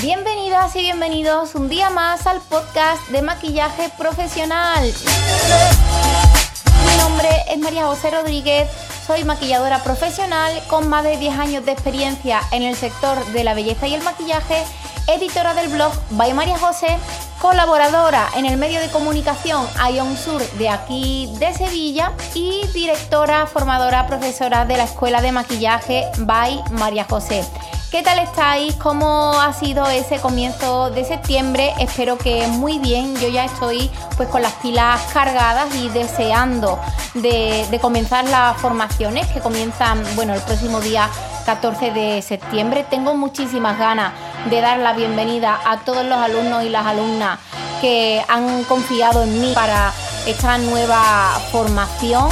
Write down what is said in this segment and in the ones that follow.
Bienvenidas y bienvenidos un día más al podcast de maquillaje profesional. Mi nombre es María José Rodríguez, soy maquilladora profesional con más de 10 años de experiencia en el sector de la belleza y el maquillaje, editora del blog By María José, colaboradora en el medio de comunicación Ion Sur de aquí de Sevilla y directora, formadora, profesora de la Escuela de Maquillaje By María José. ¿Qué tal estáis? ¿Cómo ha sido ese comienzo de septiembre? Espero que muy bien. Yo ya estoy pues con las pilas cargadas y deseando de, comenzar las formaciones que comienzan bueno el próximo día 14 de septiembre. Tengo muchísimas ganas de dar la bienvenida a todos los alumnos y las alumnas que han confiado en mí para esta nueva formación.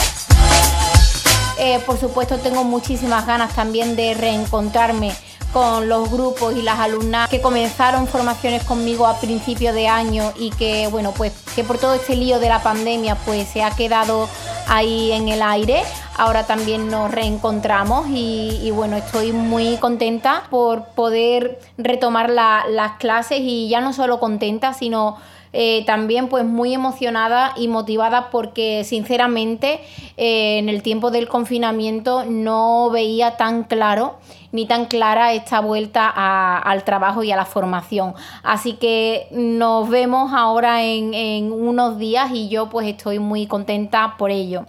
Eh, por supuesto tengo muchísimas ganas también de reencontrarme con los grupos y las alumnas que comenzaron formaciones conmigo a principio de año y que bueno pues que por todo este lío de la pandemia pues se ha quedado ahí en el aire. Ahora también nos reencontramos y, bueno, estoy muy contenta por poder retomar las clases y ya no solo contenta, sino eh, también pues muy emocionada y motivada porque sinceramente eh, en el tiempo del confinamiento no veía tan claro ni tan clara esta vuelta al trabajo y a la formación. Así que nos vemos ahora en, en unos días y yo pues estoy muy contenta por ello.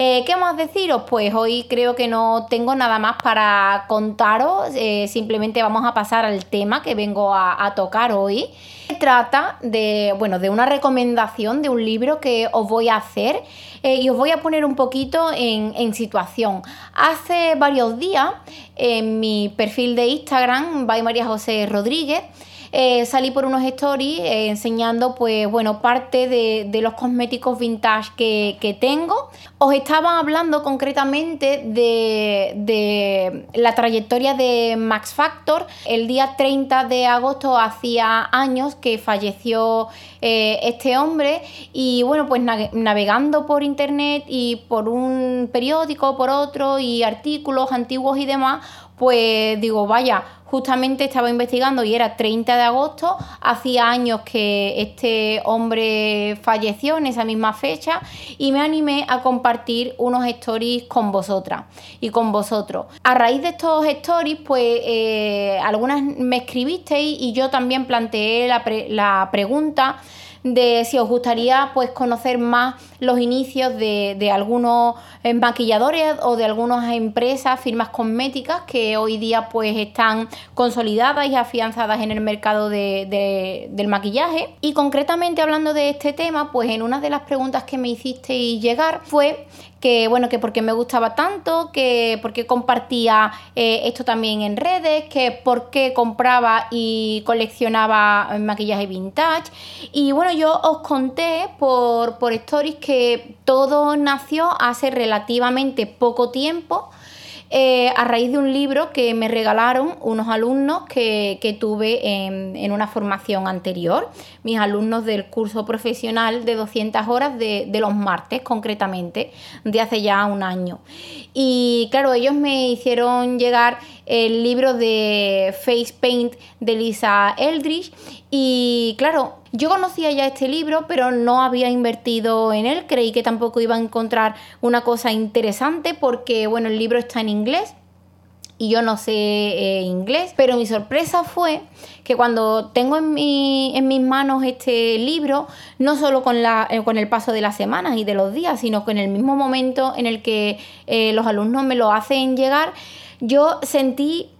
Eh, ¿Qué más deciros? Pues hoy creo que no tengo nada más para contaros, eh, simplemente vamos a pasar al tema que vengo a, tocar hoy. Se trata de, bueno, de una recomendación de un libro que os voy a hacer eh, y os voy a poner un poquito en, situación. Hace varios días en mi perfil de Instagram, by María José Rodríguez, eh, salí por unos stories eh, enseñando pues bueno parte de, los cosméticos vintage que, tengo. Os estaba hablando concretamente de, la trayectoria de Max Factor. El día 30 de agosto hacía años que falleció eh, este hombre y bueno pues navegando por internet y por un periódico, por otro y artículos antiguos y demás pues digo, vaya, justamente estaba investigando y era 30 de agosto, hacía años que este hombre falleció en esa misma fecha y me animé a compartir unos stories con vosotras y con vosotros. A raíz de estos stories, pues eh, algunas me escribisteis y yo también planteé la, la pregunta de si os gustaría pues conocer más los inicios de, algunos eh, maquilladores o de algunas empresas, firmas cosméticas que hoy día pues están consolidadas y afianzadas en el mercado del maquillaje. Y concretamente hablando de este tema, pues en una de las preguntas que me hicisteis llegar fue que bueno, que porque me gustaba tanto, que porque compartía eh, esto también en redes, que por qué compraba y coleccionaba maquillaje vintage. Y bueno, yo os conté por, por stories que todo nació hace relativamente poco tiempo eh, a raíz de un libro que me regalaron unos alumnos que, tuve en, una formación anterior, mis alumnos del curso profesional de 200 horas de, de los martes concretamente, de hace ya un año. Y claro, ellos me hicieron llegar el libro de Face Paint de Lisa Eldridge y claro, yo conocía ya este libro, pero no había invertido en él. Creí que tampoco iba a encontrar una cosa interesante porque, bueno, el libro está en inglés y yo no sé eh, inglés, pero mi sorpresa fue que cuando tengo en, mi, en mis manos este libro, no solo con, la, eh, con el paso de las semanas y de los días, sino que en el mismo momento en el que eh, los alumnos me lo hacen llegar, yo sentí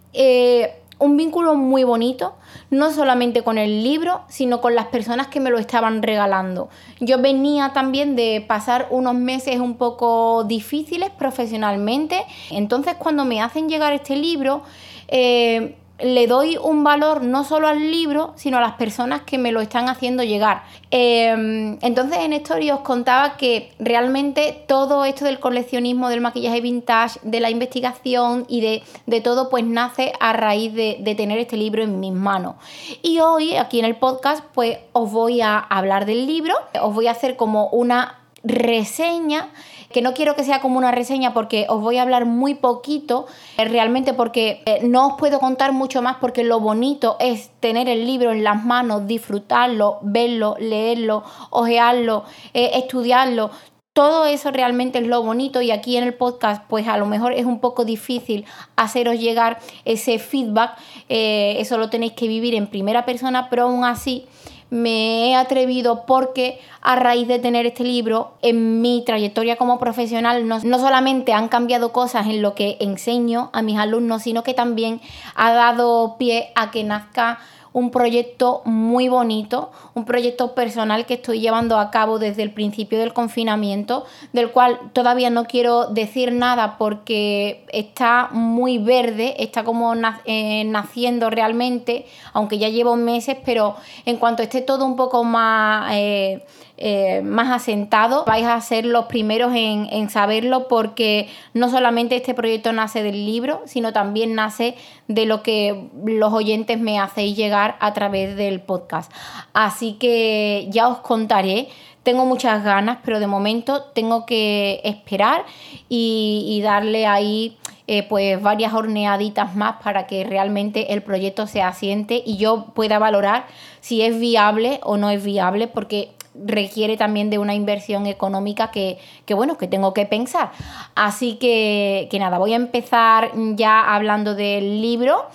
un vínculo muy bonito, no solamente con el libro, sino con las personas que me lo estaban regalando. Yo venía también de pasar unos meses un poco difíciles profesionalmente, entonces cuando me hacen llegar este libro, eh, le doy un valor no solo al libro, sino a las personas que me lo están haciendo llegar. Em, entonces en Story os contaba que realmente todo esto del coleccionismo, del maquillaje vintage, de la investigación y de, todo, pues nace a raíz de, de, tener este libro en mis manos. Y hoy, aquí en el podcast, pues os voy a hablar del libro, os voy a hacer como una reseña que no quiero que sea como una reseña porque os voy a hablar muy poquito, eh, realmente porque eh, no os puedo contar mucho más porque lo bonito es tener el libro en las manos, disfrutarlo, verlo, leerlo, ojearlo, eh, estudiarlo. Todo eso realmente es lo bonito y aquí en el podcast pues a lo mejor es un poco difícil haceros llegar ese feedback, eso lo tenéis que vivir en primera persona, pero aún así me he atrevido porque a raíz de tener este libro en mi trayectoria como profesional no, solamente han cambiado cosas en lo que enseño a mis alumnos, sino que también ha dado pie a que nazca un proyecto muy bonito, un proyecto personal que estoy llevando a cabo desde el principio del confinamiento, del cual todavía no quiero decir nada porque está muy verde, está como eh, naciendo realmente, aunque ya llevo meses, pero en cuanto esté todo un poco más... Eh, eh, más asentado, vais a ser los primeros en, saberlo porque no solamente este proyecto nace del libro, sino también nace de lo que los oyentes me hacéis llegar a través del podcast. Así que ya os contaré. Tengo muchas ganas, pero de momento tengo que esperar y, darle ahí eh, pues varias horneaditas más para que realmente el proyecto se asiente y yo pueda valorar si es viable o no es viable, porque requiere también de una inversión económica que, bueno, que tengo que pensar. Así que, que nada, voy a empezar ya hablando del libro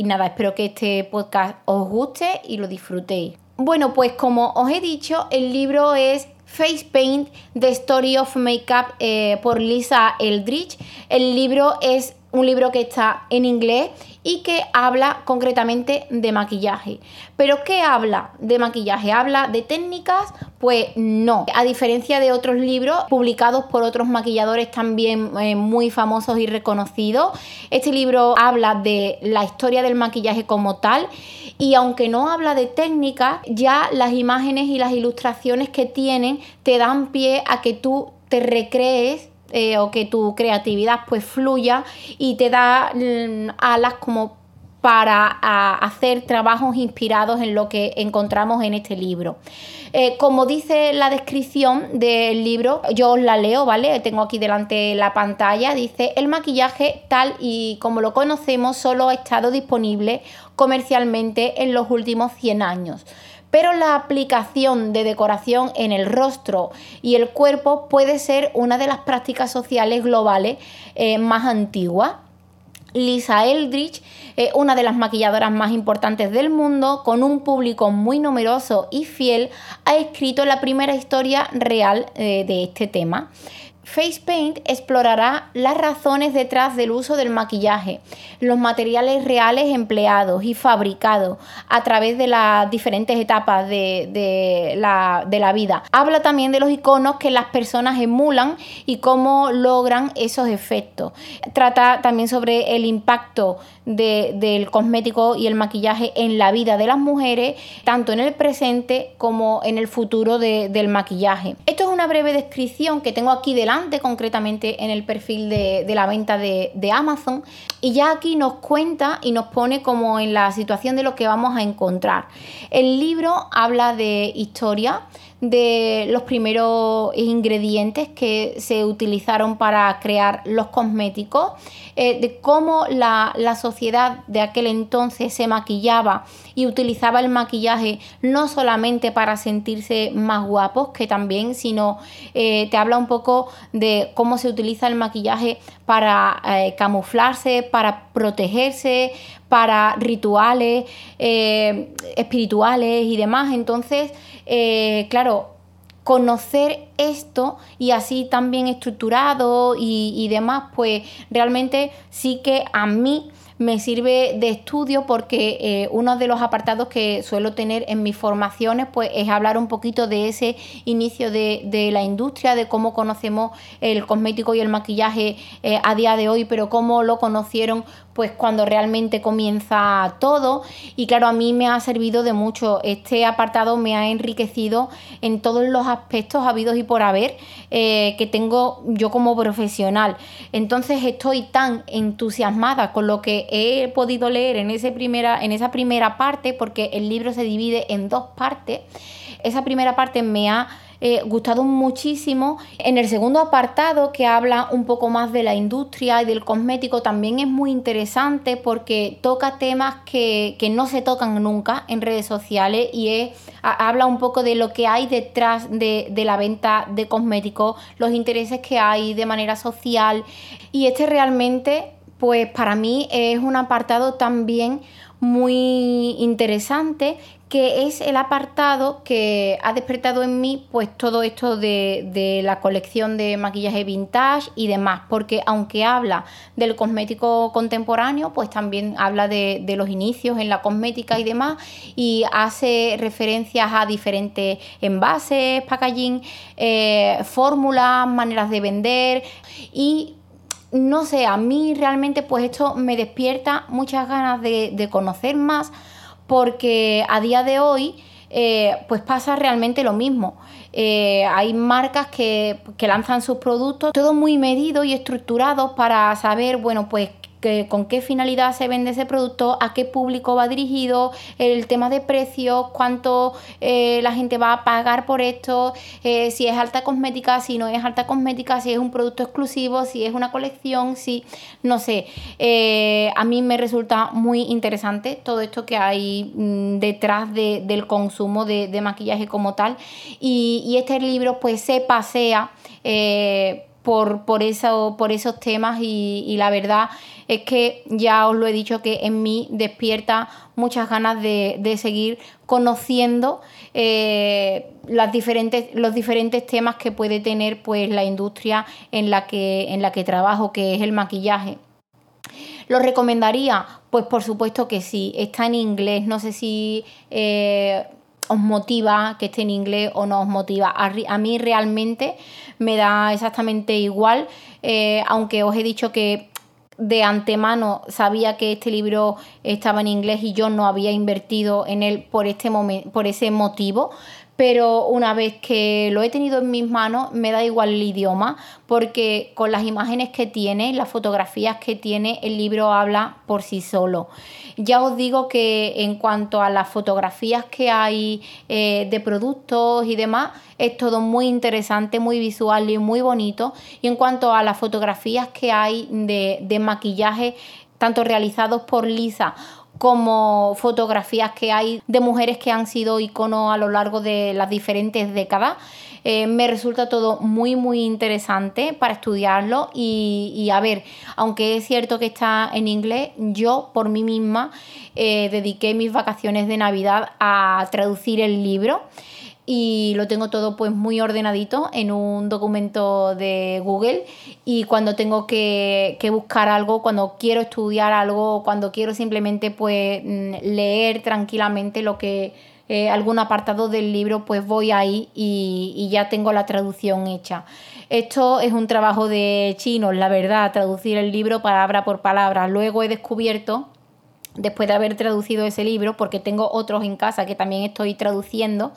y nada, espero que este podcast os guste y lo disfrutéis. Bueno, pues como os he dicho, el libro es Face Paint, The Story of Makeup eh, por Lisa Eldridge. El libro es un libro que está en inglés y que habla concretamente de maquillaje. ¿Pero qué habla de maquillaje? ¿Habla de técnicas? Pues no. A diferencia de otros libros publicados por otros maquilladores también eh, muy famosos y reconocidos, este libro habla de la historia del maquillaje como tal y aunque no habla de técnicas, ya las imágenes y las ilustraciones que tienen te dan pie a que tú te recrees eh, o que tu creatividad pues fluya y te da mm, alas como para hacer trabajos inspirados en lo que encontramos en este libro. Eh, como dice la descripción del libro, yo os la leo, ¿vale? Tengo aquí delante la pantalla, dice, el maquillaje tal y como lo conocemos solo ha estado disponible comercialmente en los últimos 100 años pero la aplicación de decoración en el rostro y el cuerpo puede ser una de las prácticas sociales globales eh, más antiguas. Lisa Eldridge, una de las maquilladoras más importantes del mundo, con un público muy numeroso y fiel, ha escrito la primera historia real eh, de este tema. Face Paint explorará las razones detrás del uso del maquillaje, los materiales reales empleados y fabricados a través de las diferentes etapas de, la, vida. Habla también de los iconos que las personas emulan y cómo logran esos efectos. Trata también sobre el impacto del cosmético y el maquillaje en la vida de las mujeres, tanto en el presente como en el futuro del maquillaje. Esto es una breve descripción que tengo aquí delante, concretamente en el perfil de, la venta de, de Amazon, y ya aquí nos cuenta y nos pone como en la situación de lo que vamos a encontrar. El libro habla de historia, de los primeros ingredientes que se utilizaron para crear los cosméticos, eh, de cómo la, sociedad de aquel entonces se maquillaba y utilizaba el maquillaje no solamente para sentirse más guapos, que también, sino eh, te habla un poco de cómo se utiliza el maquillaje para eh, camuflarse, para protegerse, para rituales espirituales y demás. Entonces, eh, claro, conocer esto y así también estructurado y, y, demás, pues realmente sí que a mí me sirve de estudio porque eh, uno de los apartados que suelo tener en mis formaciones pues es hablar un poquito de ese inicio de, la industria, de cómo conocemos el cosmético y el maquillaje eh, a día de hoy, pero cómo lo conocieron pues cuando realmente comienza todo. Y claro a mí me ha servido de mucho. Este apartado me ha enriquecido en todos los aspectos habidos y por haber eh, que tengo yo como profesional. Entonces estoy tan entusiasmada con lo que he podido leer en, ese primera, en esa primera parte, porque el libro se divide en dos partes, esa primera parte me ha eh, gustado muchísimo. En el segundo apartado, que habla un poco más de la industria y del cosmético, también es muy interesante porque toca temas que, no se tocan nunca en redes sociales y habla un poco de lo que hay detrás de, de la venta de cosméticos, los intereses que hay de manera social. Y este realmente, pues para mí es un apartado también muy interesante que es el apartado que ha despertado en mí pues todo esto de, la colección de maquillaje vintage y demás, porque aunque habla del cosmético contemporáneo, pues también habla de, los inicios en la cosmética y demás, y hace referencias a diferentes envases, packaging, eh, fórmulas, maneras de vender y no sé, a mí realmente pues esto me despierta muchas ganas de, conocer más porque a día de hoy eh, pues pasa realmente lo mismo. Eh, hay marcas que, que, lanzan sus productos, todo muy medido y estructurado para saber, bueno, pues con qué finalidad se vende ese producto, a qué público va dirigido, el tema de precios, cuánto eh, la gente va a pagar por esto, eh, si es alta cosmética, si no es alta cosmética, si es un producto exclusivo, si es una colección, si no sé. Eh, a mí me resulta muy interesante todo esto que hay mm, detrás del consumo de, maquillaje como tal. Y, este libro pues se pasea por, por, eso, por esos temas y, la verdad es que ya os lo he dicho que en mí despierta muchas ganas de, seguir conociendo eh, las diferentes, los diferentes temas que puede tener pues, la industria en la, que, en la que trabajo, que es el maquillaje. ¿Lo recomendaría? Pues por supuesto que sí. Está en inglés. No sé si eh, os motiva que esté en inglés o no os motiva. A, mí realmente me da exactamente igual, eh, aunque os he dicho que de antemano sabía que este libro estaba en inglés y yo no había invertido en él por, este por ese motivo, pero una vez que lo he tenido en mis manos me da igual el idioma porque con las imágenes que tiene, las fotografías que tiene, el libro habla por sí solo. Ya os digo que en cuanto a las fotografías que hay eh, de productos y demás, es todo muy interesante, muy visual y muy bonito. Y en cuanto a las fotografías que hay de, de maquillaje, tanto realizados por Lisa como fotografías que hay de mujeres que han sido iconos a lo largo de las diferentes décadas. Eh, me resulta todo muy muy interesante para estudiarlo y, a ver, aunque es cierto que está en inglés, yo por mí misma eh, dediqué mis vacaciones de Navidad a traducir el libro y lo tengo todo pues muy ordenadito en un documento de Google y cuando tengo que, buscar algo, cuando quiero estudiar algo, cuando quiero simplemente pues mm, leer tranquilamente lo que eh, algún apartado del libro pues voy ahí y, y ya tengo la traducción hecha. Esto es un trabajo de chinos, la verdad, traducir el libro palabra por palabra. Luego he descubierto después de haber traducido ese libro, porque tengo otros en casa que también estoy traduciendo,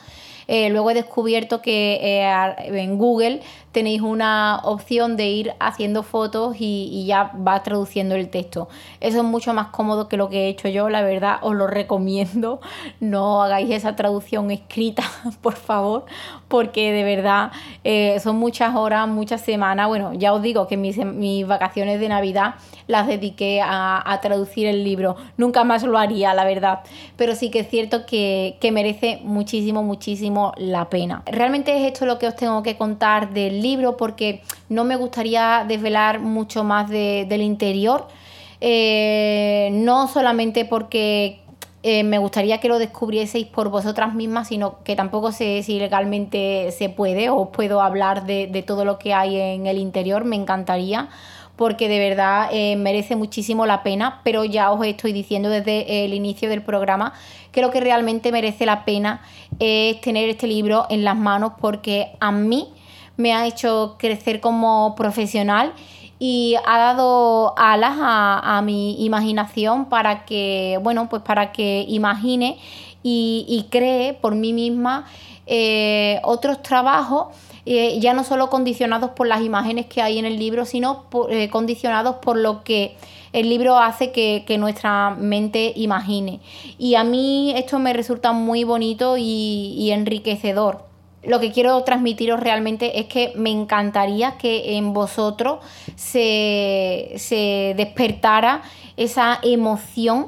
eh, luego he descubierto que eh, en Google tenéis una opción de ir haciendo fotos y, ya va traduciendo el texto. Eso es mucho más cómodo que lo que he hecho yo, la verdad os lo recomiendo. No hagáis esa traducción escrita, por favor, porque de verdad eh, son muchas horas, muchas semanas. Bueno, ya os digo que mis, mis vacaciones de Navidad las dediqué a, traducir el libro. Nunca más lo haría, la verdad. Pero sí que es cierto que, merece muchísimo, muchísimo la pena. Realmente es esto lo que os tengo que contar del libro porque no me gustaría desvelar mucho más del interior. Eh, no solamente porque eh, me gustaría que lo descubrieseis por vosotras mismas, sino que tampoco sé si legalmente se puede o puedo hablar de, de todo lo que hay en el interior, me encantaría porque de verdad eh, merece muchísimo la pena, pero ya os estoy diciendo desde el inicio del programa, creo que realmente merece la pena eh, tener este libro en las manos porque a mí me ha hecho crecer como profesional y ha dado alas a, mi imaginación para que, bueno, pues para que imagine y, cree por mí misma eh, otros trabajos eh, ya no solo condicionados por las imágenes que hay en el libro, sino eh, condicionados por lo que el libro hace que, nuestra mente imagine. Y a mí esto me resulta muy bonito y, enriquecedor. Lo que quiero transmitiros realmente es que me encantaría que en vosotros se, se despertara esa emoción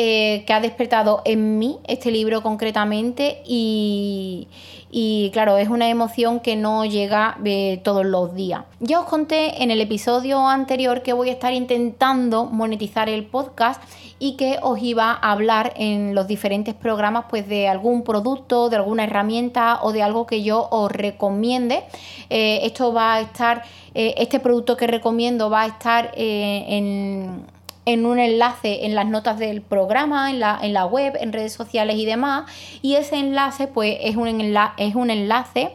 eh, que ha despertado en mí este libro concretamente y, claro, es una emoción que no llega eh, todos los días. Ya os conté en el episodio anterior que voy a estar intentando monetizar el podcast y que os iba a hablar en los diferentes programas pues de algún producto, de alguna herramienta o de algo que yo os recomiende. Eh, esto va a estar, este producto que recomiendo va a estar en en un enlace en las notas del programa, en la, en la web, en redes sociales y demás. Y ese enlace, pues, es un, es un enlace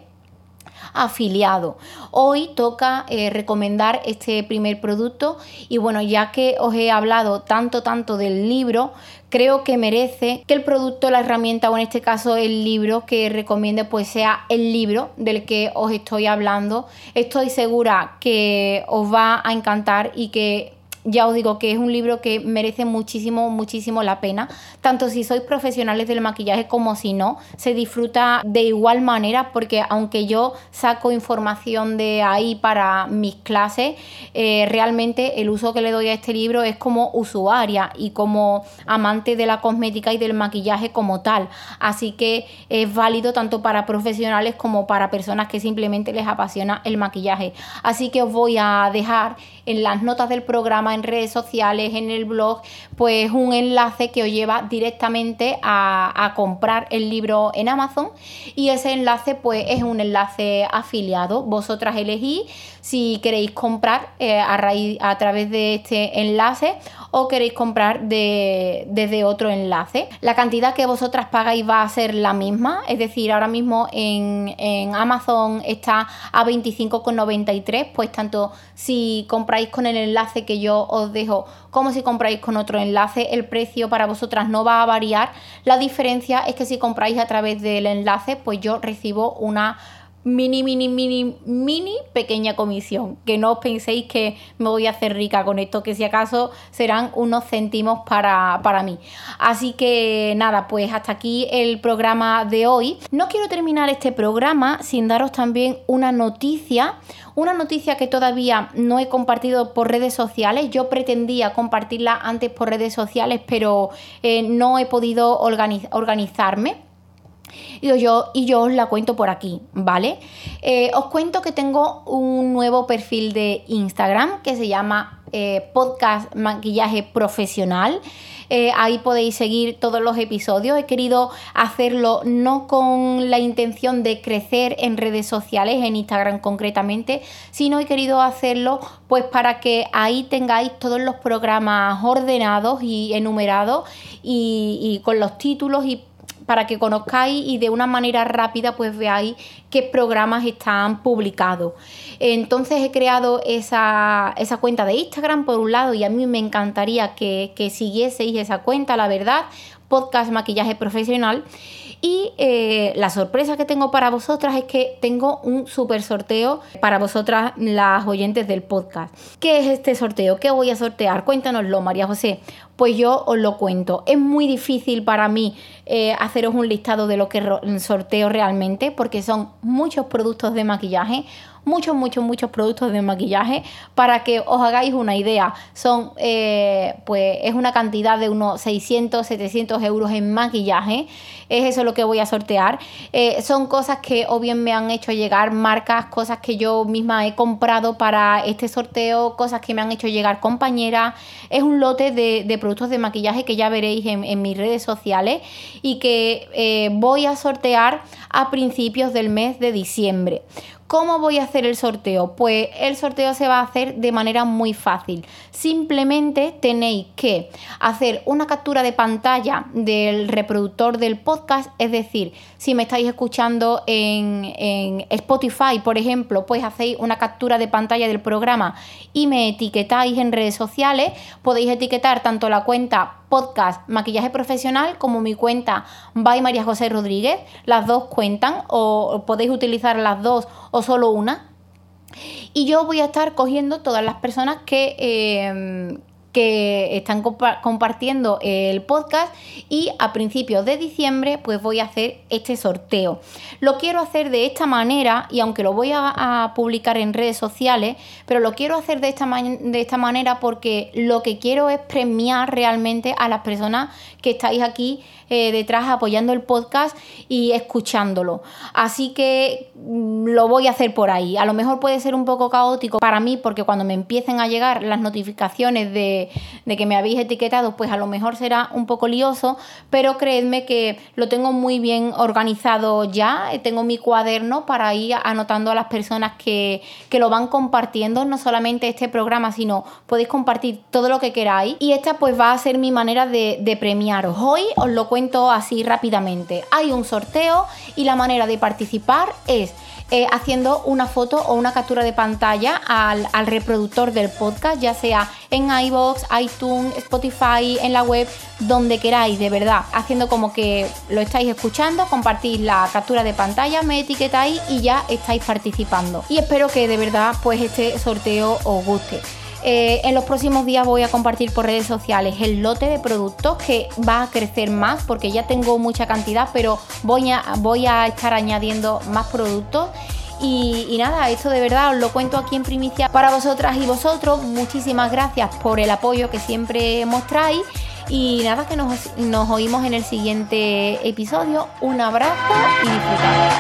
afiliado. Hoy toca eh, recomendar este primer producto y bueno, ya que os he hablado tanto, tanto del libro, creo que merece que el producto, la herramienta o en este caso el libro que recomiende pues sea el libro del que os estoy hablando. Estoy segura que os va a encantar y que ya os digo que es un libro que merece muchísimo, muchísimo la pena. Tanto si sois profesionales del maquillaje como si no, se disfruta de igual manera porque aunque yo saco información de ahí para mis clases, eh, realmente el uso que le doy a este libro es como usuaria y como amante de la cosmética y del maquillaje como tal. Así que es válido tanto para profesionales como para personas que simplemente les apasiona el maquillaje. Así que os voy a dejar en las notas del programa, en redes sociales, en el blog, pues un enlace que os lleva directamente a, comprar el libro en Amazon y ese enlace pues es un enlace afiliado. Vosotras elegís si queréis comprar eh, a, través de este enlace o queréis comprar de, desde otro enlace. La cantidad que vosotras pagáis va a ser la misma, es decir, ahora mismo en, en Amazon está a 25,93, pues tanto si compráis con el enlace que yo os dejo como si compráis con otro enlace, el precio para vosotras no va a variar. La diferencia es que si compráis a través del enlace, pues yo recibo una mini, mini, mini, mini pequeña comisión. Que no os penséis que me voy a hacer rica con esto, que si acaso serán unos céntimos para, para mí. Así que nada, pues hasta aquí el programa de hoy. No quiero terminar este programa sin daros también una noticia. Una noticia que todavía no he compartido por redes sociales. Yo pretendía compartirla antes por redes sociales, pero eh, no he podido organizarme. Y yo, y yo os la cuento por aquí, ¿vale? Eh, os cuento que tengo un nuevo perfil de Instagram que se llama eh, Podcast Maquillaje Profesional. Eh, ahí podéis seguir todos los episodios. He querido hacerlo no con la intención de crecer en redes sociales, en Instagram concretamente, sino he querido hacerlo pues para que ahí tengáis todos los programas ordenados y enumerados y, y con los títulos y para que conozcáis y de una manera rápida pues veáis qué programas están publicados. Entonces he creado esa, cuenta de Instagram por un lado y a mí me encantaría que, que siguieseis esa cuenta, la verdad, podcast maquillaje profesional. Y eh, la sorpresa que tengo para vosotras es que tengo un super sorteo para vosotras, las oyentes del podcast. ¿Qué es este sorteo? ¿Qué voy a sortear? Cuéntanoslo, María José. Pues yo os lo cuento. Es muy difícil para mí eh, haceros un listado de lo que sorteo realmente, porque son muchos productos de maquillaje muchos, muchos, muchos productos de maquillaje para que os hagáis una idea. Son, eh, pues, es una cantidad de unos 600, 700 euros en maquillaje. Es eso lo que voy a sortear. Eh, son cosas que o bien me han hecho llegar marcas, cosas que yo misma he comprado para este sorteo, cosas que me han hecho llegar compañeras. Es un lote de, productos de maquillaje que ya veréis en, mis redes sociales y que eh, voy a sortear a principios del mes de diciembre. ¿Cómo voy a hacer el sorteo? Pues el sorteo se va a hacer de manera muy fácil. Simplemente tenéis que hacer una captura de pantalla del reproductor del podcast, es decir, si me estáis escuchando en, en Spotify, por ejemplo, pues hacéis una captura de pantalla del programa y me etiquetáis en redes sociales, podéis etiquetar tanto la cuenta podcast Maquillaje Profesional como mi cuenta by María José Rodríguez. Las dos cuentan o podéis utilizar las dos o solo una. Y yo voy a estar cogiendo todas las personas que, em, que están compartiendo el podcast y a principios de diciembre pues voy a hacer este sorteo. Lo quiero hacer de esta manera y aunque lo voy a, publicar en redes sociales, pero lo quiero hacer de esta, de esta manera porque lo que quiero es premiar realmente a las personas que estáis aquí eh, detrás apoyando el podcast y escuchándolo. Así que mm, lo voy a hacer por ahí. A lo mejor puede ser un poco caótico para mí porque cuando me empiecen a llegar las notificaciones de, que me habéis etiquetado, pues a lo mejor será un poco lioso, pero creedme que lo tengo muy bien organizado ya. Tengo mi cuaderno para ir anotando a las personas que, lo van compartiendo, no solamente este programa, sino podéis compartir todo lo que queráis. Y esta pues va a ser mi manera de, de premiaros. Hoy os lo cuento así rápidamente. Hay un sorteo y la manera de participar es eh, haciendo una foto o una captura de pantalla al, reproductor del podcast, ya sea en iTunes, Spotify, en la web, donde queráis, de verdad, haciendo como que lo estáis escuchando, compartís la captura de pantalla, me etiquetáis y ya estáis participando. Y espero que de verdad pues este sorteo os guste. Eh, en los próximos días voy a compartir por redes sociales el lote de productos que va a crecer más porque ya tengo mucha cantidad, pero voy a, voy a estar añadiendo más productos. Y, nada, esto de verdad os lo cuento aquí en primicia para vosotras y vosotros. Muchísimas gracias por el apoyo que siempre mostráis. Y nada, que nos, nos oímos en el siguiente episodio. Un abrazo y disfrutad.